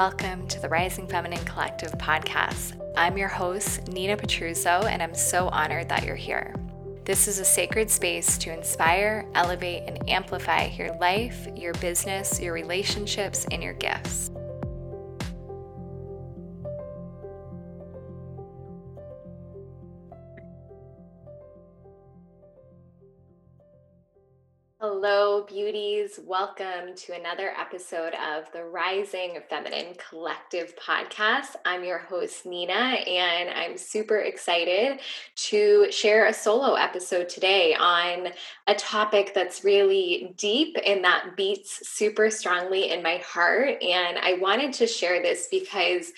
welcome to the Rising Feminine Collective podcast. I'm your host, Nina Petruzzo, and I'm so honored that you're here. This is a sacred space to inspire, elevate, and amplify your life, your business, your relationships, and your gifts. Hello, beauties. Welcome to another episode of the Rising Feminine Collective podcast. I'm your host, Nina, and I'm super excited to share a solo episode today on a topic that's really deep and that beats super strongly in my heart. And I wanted to share this because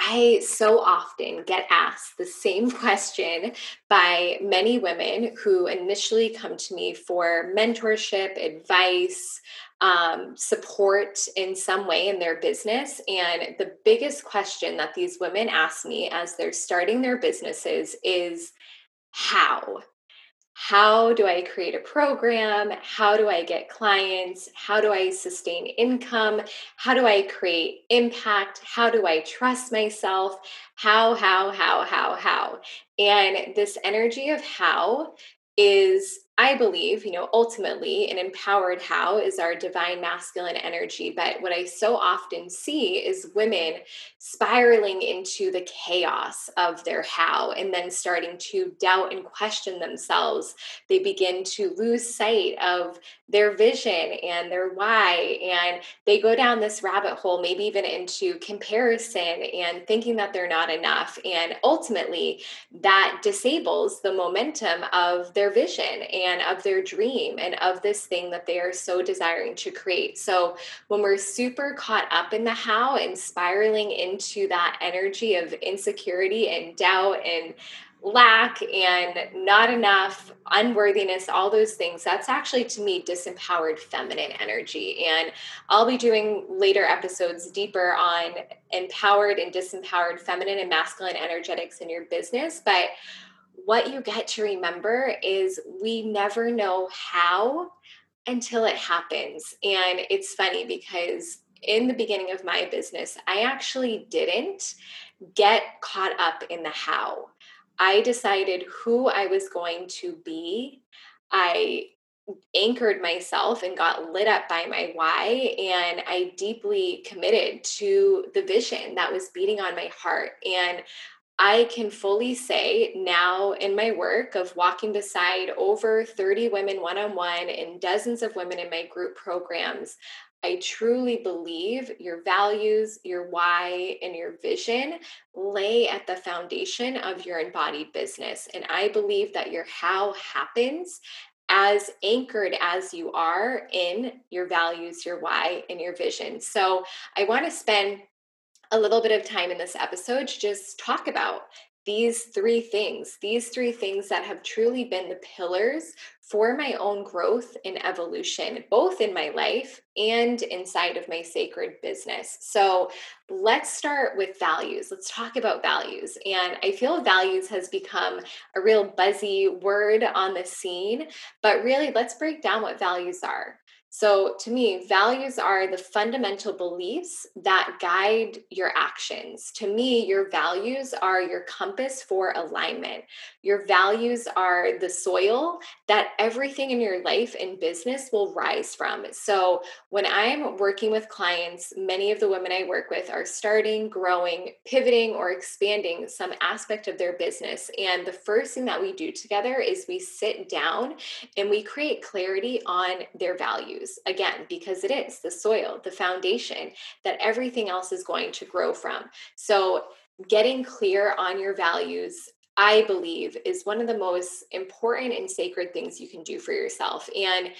I so often get asked the same question by many women who initially come to me for mentorship, advice, um, support in some way in their business. And the biggest question that these women ask me as they're starting their businesses is how? How do I create a program? How do I get clients? How do I sustain income? How do I create impact? How do I trust myself? How, how, how, how, how? And this energy of how is I believe, you know, ultimately an empowered how is our divine masculine energy. But what I so often see is women spiraling into the chaos of their how and then starting to doubt and question themselves. They begin to lose sight of their vision and their why. And they go down this rabbit hole, maybe even into comparison and thinking that they're not enough. And ultimately, that disables the momentum of their vision. And and of their dream and of this thing that they are so desiring to create. So when we're super caught up in the how and spiraling into that energy of insecurity and doubt and lack and not enough, unworthiness, all those things, that's actually to me disempowered feminine energy. And I'll be doing later episodes deeper on empowered and disempowered feminine and masculine energetics in your business. But what you get to remember is we never know how until it happens. And it's funny because in the beginning of my business, I actually didn't get caught up in the how. I decided who I was going to be. I anchored myself and got lit up by my why. And I deeply committed to the vision that was beating on my heart. And I can fully say now in my work of walking beside over 30 women one on one and dozens of women in my group programs, I truly believe your values, your why, and your vision lay at the foundation of your embodied business. And I believe that your how happens as anchored as you are in your values, your why, and your vision. So I want to spend a little bit of time in this episode to just talk about these three things, these three things that have truly been the pillars for my own growth and evolution, both in my life and inside of my sacred business. So let's start with values. Let's talk about values. And I feel values has become a real buzzy word on the scene, but really let's break down what values are. So, to me, values are the fundamental beliefs that guide your actions. To me, your values are your compass for alignment. Your values are the soil that everything in your life and business will rise from. So, when I'm working with clients, many of the women I work with are starting, growing, pivoting, or expanding some aspect of their business. And the first thing that we do together is we sit down and we create clarity on their values values again because it is the soil the foundation that everything else is going to grow from so getting clear on your values I believe is one of the most important and sacred things you can do for yourself. And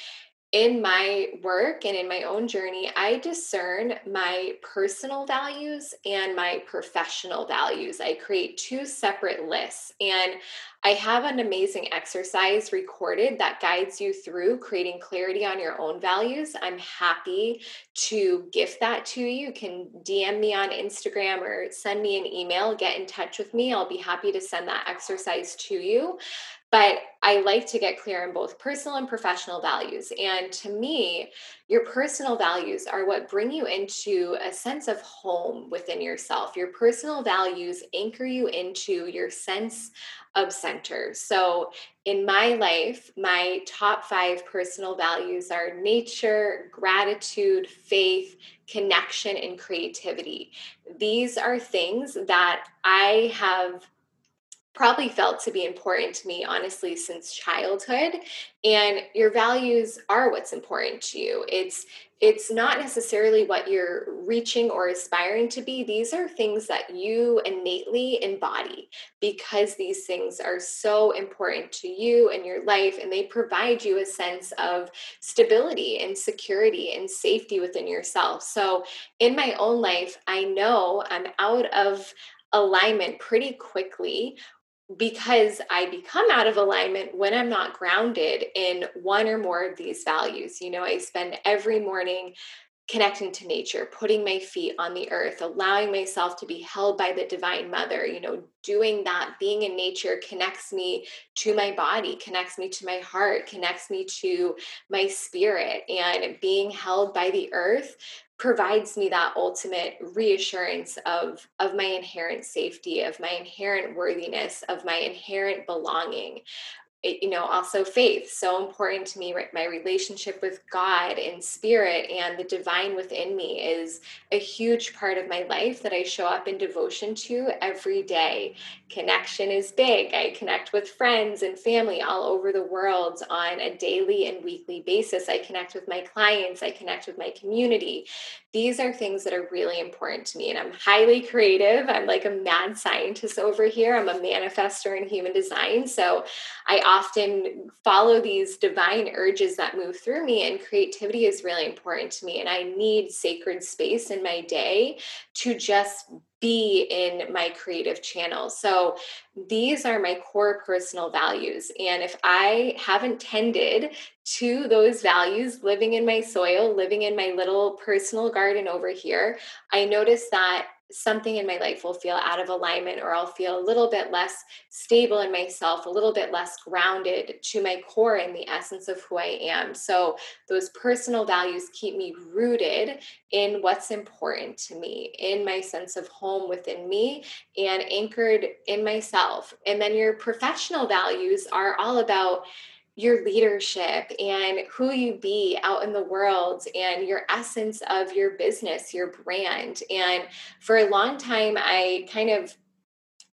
in my work and in my own journey, I discern my personal values and my professional values. I create two separate lists. And I have an amazing exercise recorded that guides you through creating clarity on your own values. I'm happy to gift that to you. You can DM me on Instagram or send me an email, get in touch with me. I'll be happy to send that exercise to you. But I like to get clear on both personal and professional values. And to me, your personal values are what bring you into a sense of home within yourself. Your personal values anchor you into your sense of center. So, in my life, my top five personal values are nature, gratitude, faith, connection, and creativity. These are things that I have probably felt to be important to me honestly since childhood and your values are what's important to you. It's it's not necessarily what you're reaching or aspiring to be. These are things that you innately embody because these things are so important to you and your life and they provide you a sense of stability and security and safety within yourself. So in my own life i know i'm out of alignment pretty quickly because I become out of alignment when I'm not grounded in one or more of these values. You know, I spend every morning connecting to nature, putting my feet on the earth, allowing myself to be held by the divine mother, you know, doing that, being in nature connects me to my body, connects me to my heart, connects me to my spirit, and being held by the earth provides me that ultimate reassurance of of my inherent safety of my inherent worthiness of my inherent belonging you know also faith. So important to me my relationship with god and spirit and the divine within me is a huge part of my life that i show up in devotion to every day. Connection is big. I connect with friends and family all over the world on a daily and weekly basis. I connect with my clients. I connect with my community. These are things that are really important to me and i'm highly creative. I'm like a mad scientist over here. I'm a manifester in human design. So i often follow these divine urges that move through me and creativity is really important to me and i need sacred space in my day to just be in my creative channel. So these are my core personal values. And if I haven't tended to those values, living in my soil, living in my little personal garden over here, I notice that something in my life will feel out of alignment or I'll feel a little bit less stable in myself, a little bit less grounded to my core and the essence of who I am. So, those personal values keep me rooted in what's important to me, in my sense of home within me, and anchored in myself. And then your professional values are all about your leadership and who you be out in the world and your essence of your business, your brand. And for a long time, I kind of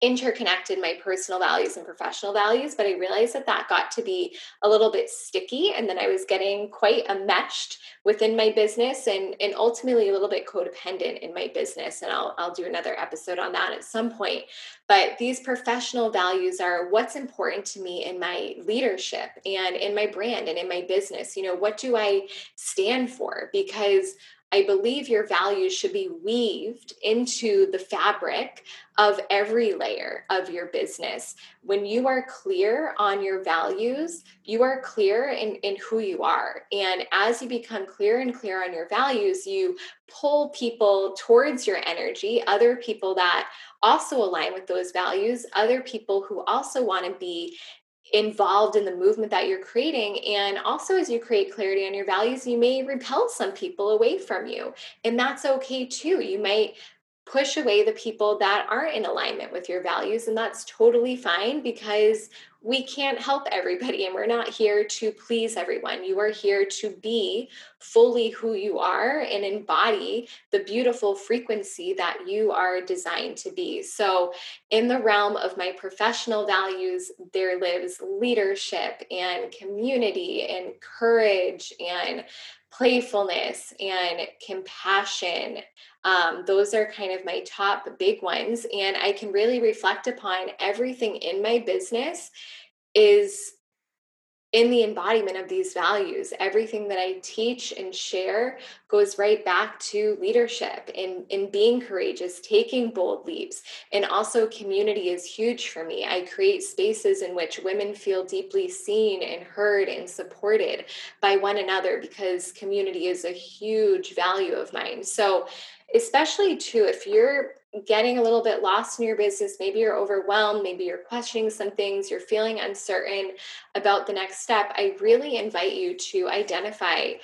interconnected my personal values and professional values, but I realized that that got to be a little bit sticky. And then I was getting quite enmeshed within my business and, and ultimately a little bit codependent in my business. And I'll, I'll do another episode on that at some point. But these professional values are what's important to me in my leadership and in my brand and in my business. You know, what do I stand for? Because I believe your values should be weaved into the fabric of every layer of your business. When you are clear on your values, you are clear in, in who you are. And as you become clear and clear on your values, you pull people towards your energy, other people that also align with those values, other people who also want to be involved in the movement that you're creating. And also, as you create clarity on your values, you may repel some people away from you. And that's okay too. You might push away the people that aren't in alignment with your values. And that's totally fine because we can't help everybody and we're not here to please everyone. You are here to be fully who you are and embody the beautiful frequency that you are designed to be. So, in the realm of my professional values, there lives leadership and community and courage and playfulness and compassion. Um, those are kind of my top big ones. And I can really reflect upon everything in my business is in the embodiment of these values. Everything that I teach and share goes right back to leadership and in, in being courageous, taking bold leaps. And also, community is huge for me. I create spaces in which women feel deeply seen and heard and supported by one another because community is a huge value of mine. So, especially too, if you're getting a little bit lost in your business, maybe you're overwhelmed, maybe you're questioning some things, you're feeling uncertain about the next step, I really invite you to identify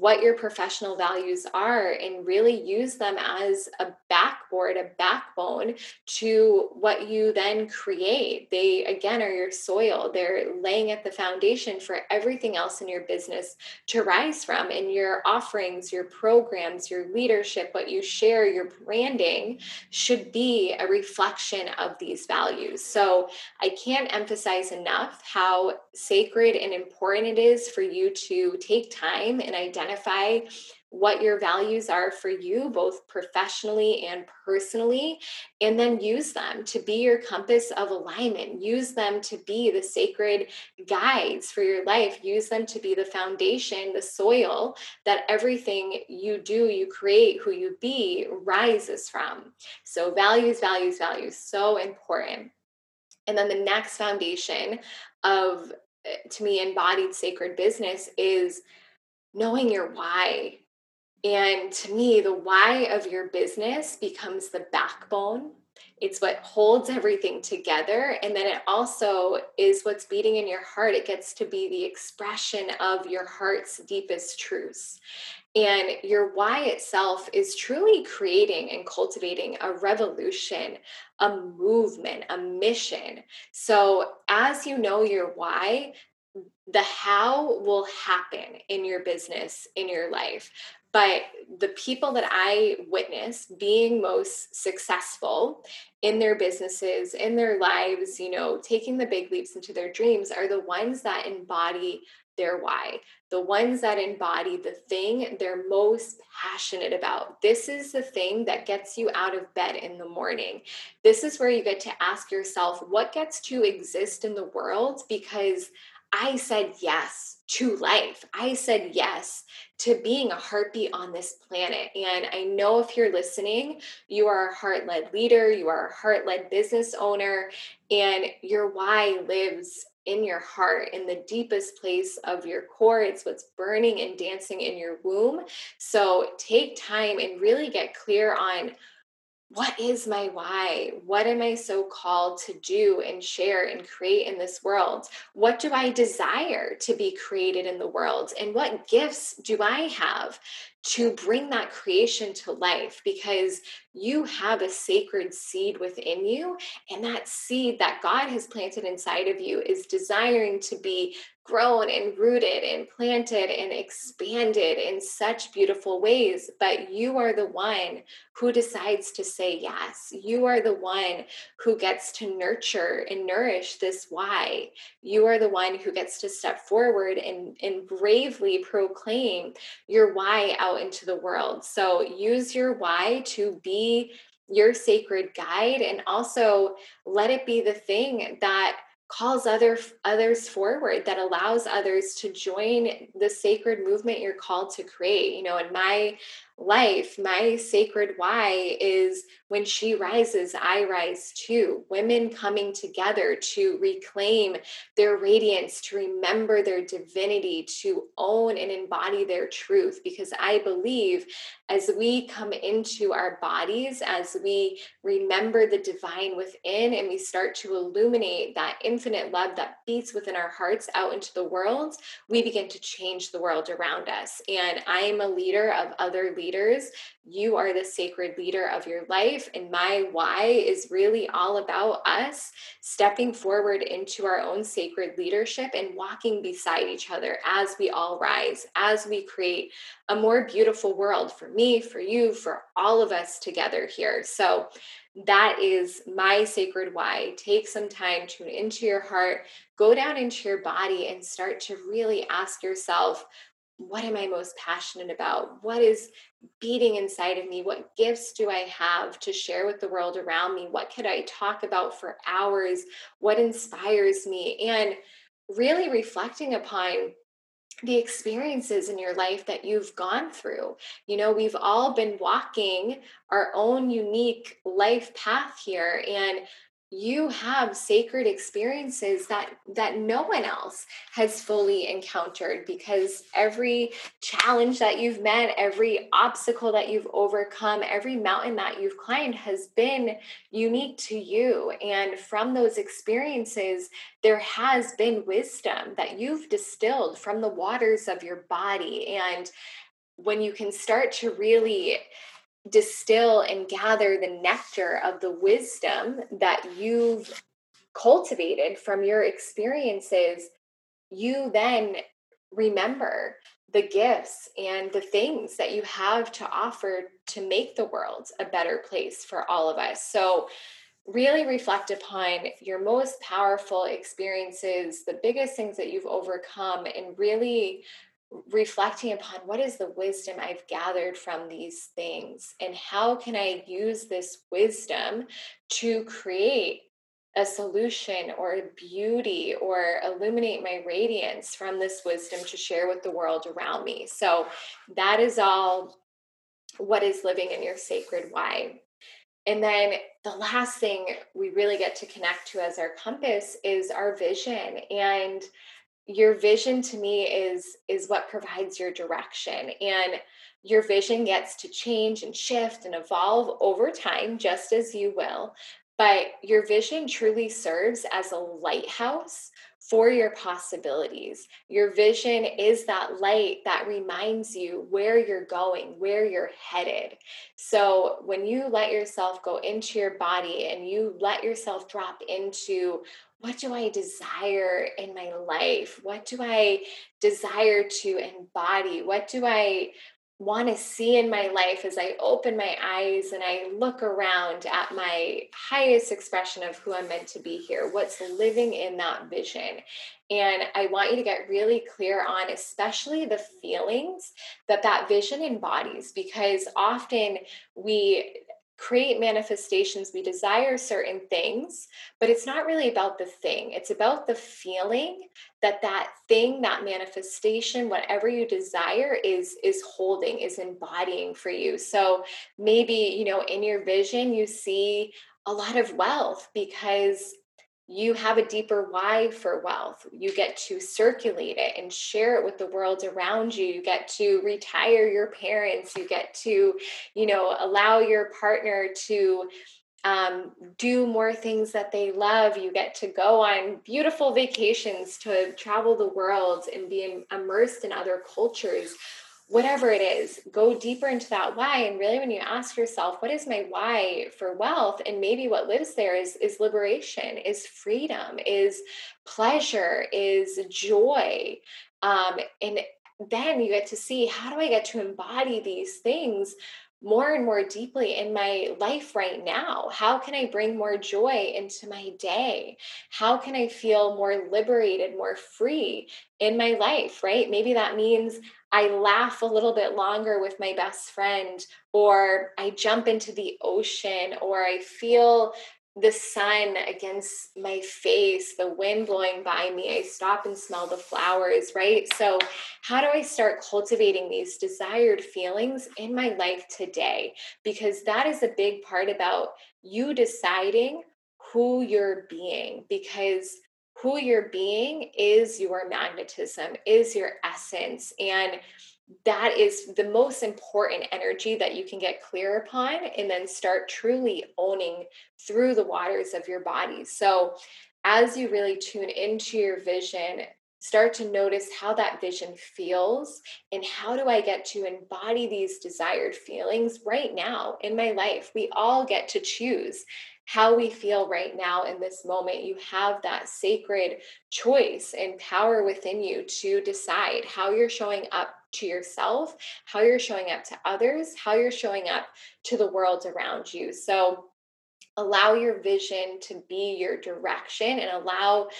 what your professional values are and really use them as a backboard, a backbone to what you then create. They, again, are your soil. They're laying at the foundation for everything else in your business to rise from. And your offerings, your programs, your leadership, what you share, your branding should be a reflection of these values. So I can't emphasize enough how sacred and important it is for you to take time and identify identify what your values are for you, both professionally and personally, and then use them to be your compass of alignment. Use them to be the sacred guides for your life. Use them to be the foundation, the soil that everything you do, you create, who you be rises from. So, values, values, values, so important. And then the next foundation of, eh, to me, embodied sacred business is knowing your why. And to me, the why of your business becomes the backbone. It's what holds everything together. And then it also is what's beating in your heart. It gets to be the expression of your heart's deepest truths. And your why itself is truly creating and cultivating a revolution, a movement, a mission. So, as you know your why, the how will happen in your business, in your life. But the people that I witness being most successful in their businesses, in their lives, you know, taking the big leaps into their dreams are the ones that embody their why, the ones that embody the thing they're most passionate about. This is the thing that gets you out of bed in the morning. This is where you get to ask yourself, what gets to exist in the world? Because I said yes to life. I said yes to being a heartbeat on this planet. And I know if you're listening, you are a heart led leader, you are a heart led business owner, and your why lives in your heart, in the deepest place of your core. It's what's burning and dancing in your womb. So take time and really get clear on what is my why? What am I so called to do and share and create in this world? What do I desire to be created in the world? And what gifts do I have to bring that creation to life? Because you have a sacred seed within you, and that seed that God has planted inside of you is desiring to be grown and rooted and planted and expanded in such beautiful ways. But you are the one who decides to say yes. You are the one who gets to nurture and nourish this why. You are the one who gets to step forward and, and bravely proclaim your why out into the world. So use your why to be your sacred guide and also let it be the thing that calls other others forward that allows others to join the sacred movement you're called to create you know in my life, my sacred why is when she rises, I rise too. Women coming together to reclaim their radiance, to remember their divinity, to own and embody their truth. Because I believe as we come into our bodies, as we remember the divine within, and we start to illuminate that infinite love that beats within our hearts out into the world, we begin to change the world around us. And I am a leader of other leaders leaders. You are the sacred leader of your life. And my why is really all about us stepping forward into our own sacred leadership and walking beside each other as we all rise, as we create a more beautiful world for me, for you, for all of us together here. So, that is my sacred why. Take some time, tune into your heart, go down into your body, and start to really ask yourself what am I most passionate about? What is beating inside of me? What gifts do I have to share with the world around me? What could I talk about for hours? What inspires me? And really reflecting upon the experiences in your life that you've gone through. You know, we've all been walking our own unique life path here. And you have sacred experiences that that no one else has fully encountered because every challenge that you've met every obstacle that you've overcome every mountain that you've climbed has been unique to you. And from those experiences there has been wisdom that you've distilled from the waters of your body. And when you can start to really distill and gather the nectar of the wisdom that you've cultivated from your experiences, you then remember the gifts and the things that you have to offer to make the world a better place for all of us. So, really reflect upon your most powerful experiences, the biggest things that you've overcome, and really reflecting upon what is the wisdom I've gathered from these things and how can I use this wisdom to create a solution or a beauty or illuminate my radiance from this wisdom to share with the world around me. So that is all what is living in your sacred why. And then the last thing we really get to connect to as our compass is our vision. And your vision to me is is what provides your direction and your vision gets to change and shift and evolve over time just as you will but your vision truly serves as a lighthouse for your possibilities. Your vision is that light that reminds you where you're going, where you're headed. So, when you let yourself go into your body and you let yourself drop into what do I desire in my life? What do I desire to embody? What do I want to see in my life as I open my eyes and I look around at my highest expression of who I'm meant to be here, what's living in that vision. And I want you to get really clear on, especially the feelings that that vision embodies, because often we create manifestations. We desire certain things, but it's not really about the thing. It's about the feeling that that thing, that manifestation, whatever you desire is is holding, is embodying for you. So maybe, you know, in your vision you see a lot of wealth because you have a deeper why for wealth. You get to circulate it and share it with the world around you. You get to retire your parents. You get to, you know, allow your partner to um, do more things that they love. You get to go on beautiful vacations to travel the world and be immersed in other cultures whatever it is, go deeper into that why. And really, when you ask yourself, what is my why for wealth? And maybe what lives there is, is liberation, is freedom, is pleasure, is joy. Um, and then you get to see how do I get to embody these things more and more deeply in my life right now? How can I bring more joy into my day? How can I feel more liberated, more free in my life, right? Maybe that means I laugh a little bit longer with my best friend, or I jump into the ocean, or I feel the sun against my face, the wind blowing by me, I stop and smell the flowers, right? So, how do I start cultivating these desired feelings in my life today? Because that is a big part about you deciding who you're being, because who you're being is your magnetism, is your essence. And that is the most important energy that you can get clear upon and then start truly owning through the waters of your body. So, as you really tune into your vision, start to notice how that vision feels and how do I get to embody these desired feelings right now in my life. We all get to choose how we feel right now in this moment. You have that sacred choice and power within you to decide how you're showing up to yourself, how you're showing up to others, how you're showing up to the world around you. So allow your vision to be your direction and allow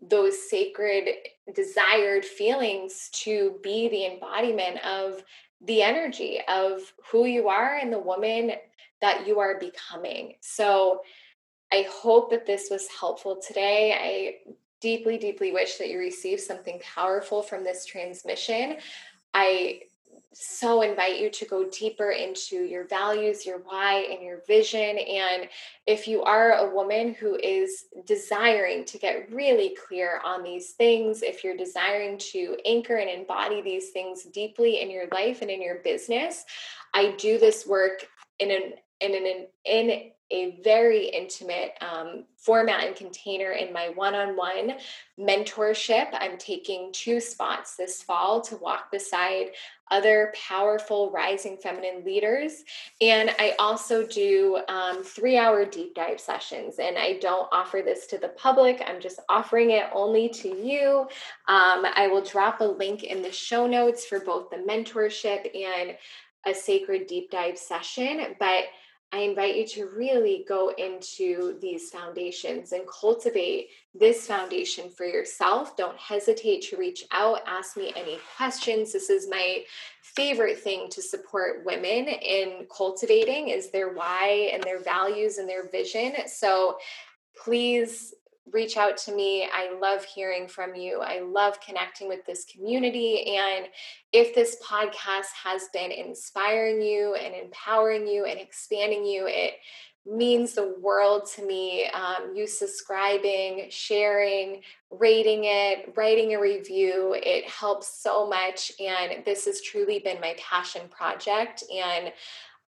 those sacred desired feelings to be the embodiment of the energy of who you are and the woman that you are becoming. So I hope that this was helpful today. I deeply, deeply wish that you received something powerful from this transmission. I so invite you to go deeper into your values, your why, and your vision. And if you are a woman who is desiring to get really clear on these things, if you're desiring to anchor and embody these things deeply in your life and in your business, I do this work in an in an in a very intimate um, format and container in my one on one mentorship. I'm taking two spots this fall to walk beside other powerful rising feminine leaders. And I also do um, three hour deep dive sessions. And I don't offer this to the public, I'm just offering it only to you. Um, I will drop a link in the show notes for both the mentorship and a sacred deep dive session. But I invite you to really go into these foundations and cultivate this foundation for yourself. Don't hesitate to reach out, ask me any questions. This is my favorite thing to support women in cultivating is their why and their values and their vision. So please reach out to me. I love hearing from you. I love connecting with this community. And if this podcast has been inspiring you and empowering you and expanding you, it means the world to me. Um, you subscribing, sharing, rating it, writing a review, it helps so much. And this has truly been my passion project. And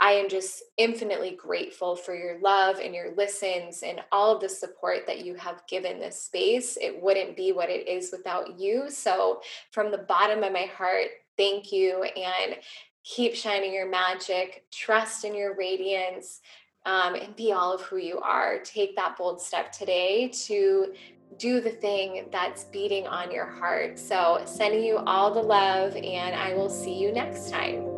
I am just infinitely grateful for your love and your listens and all of the support that you have given this space. It wouldn't be what it is without you. So, from the bottom of my heart, thank you and keep shining your magic, trust in your radiance, um, and be all of who you are. Take that bold step today to do the thing that's beating on your heart. So, sending you all the love, and I will see you next time.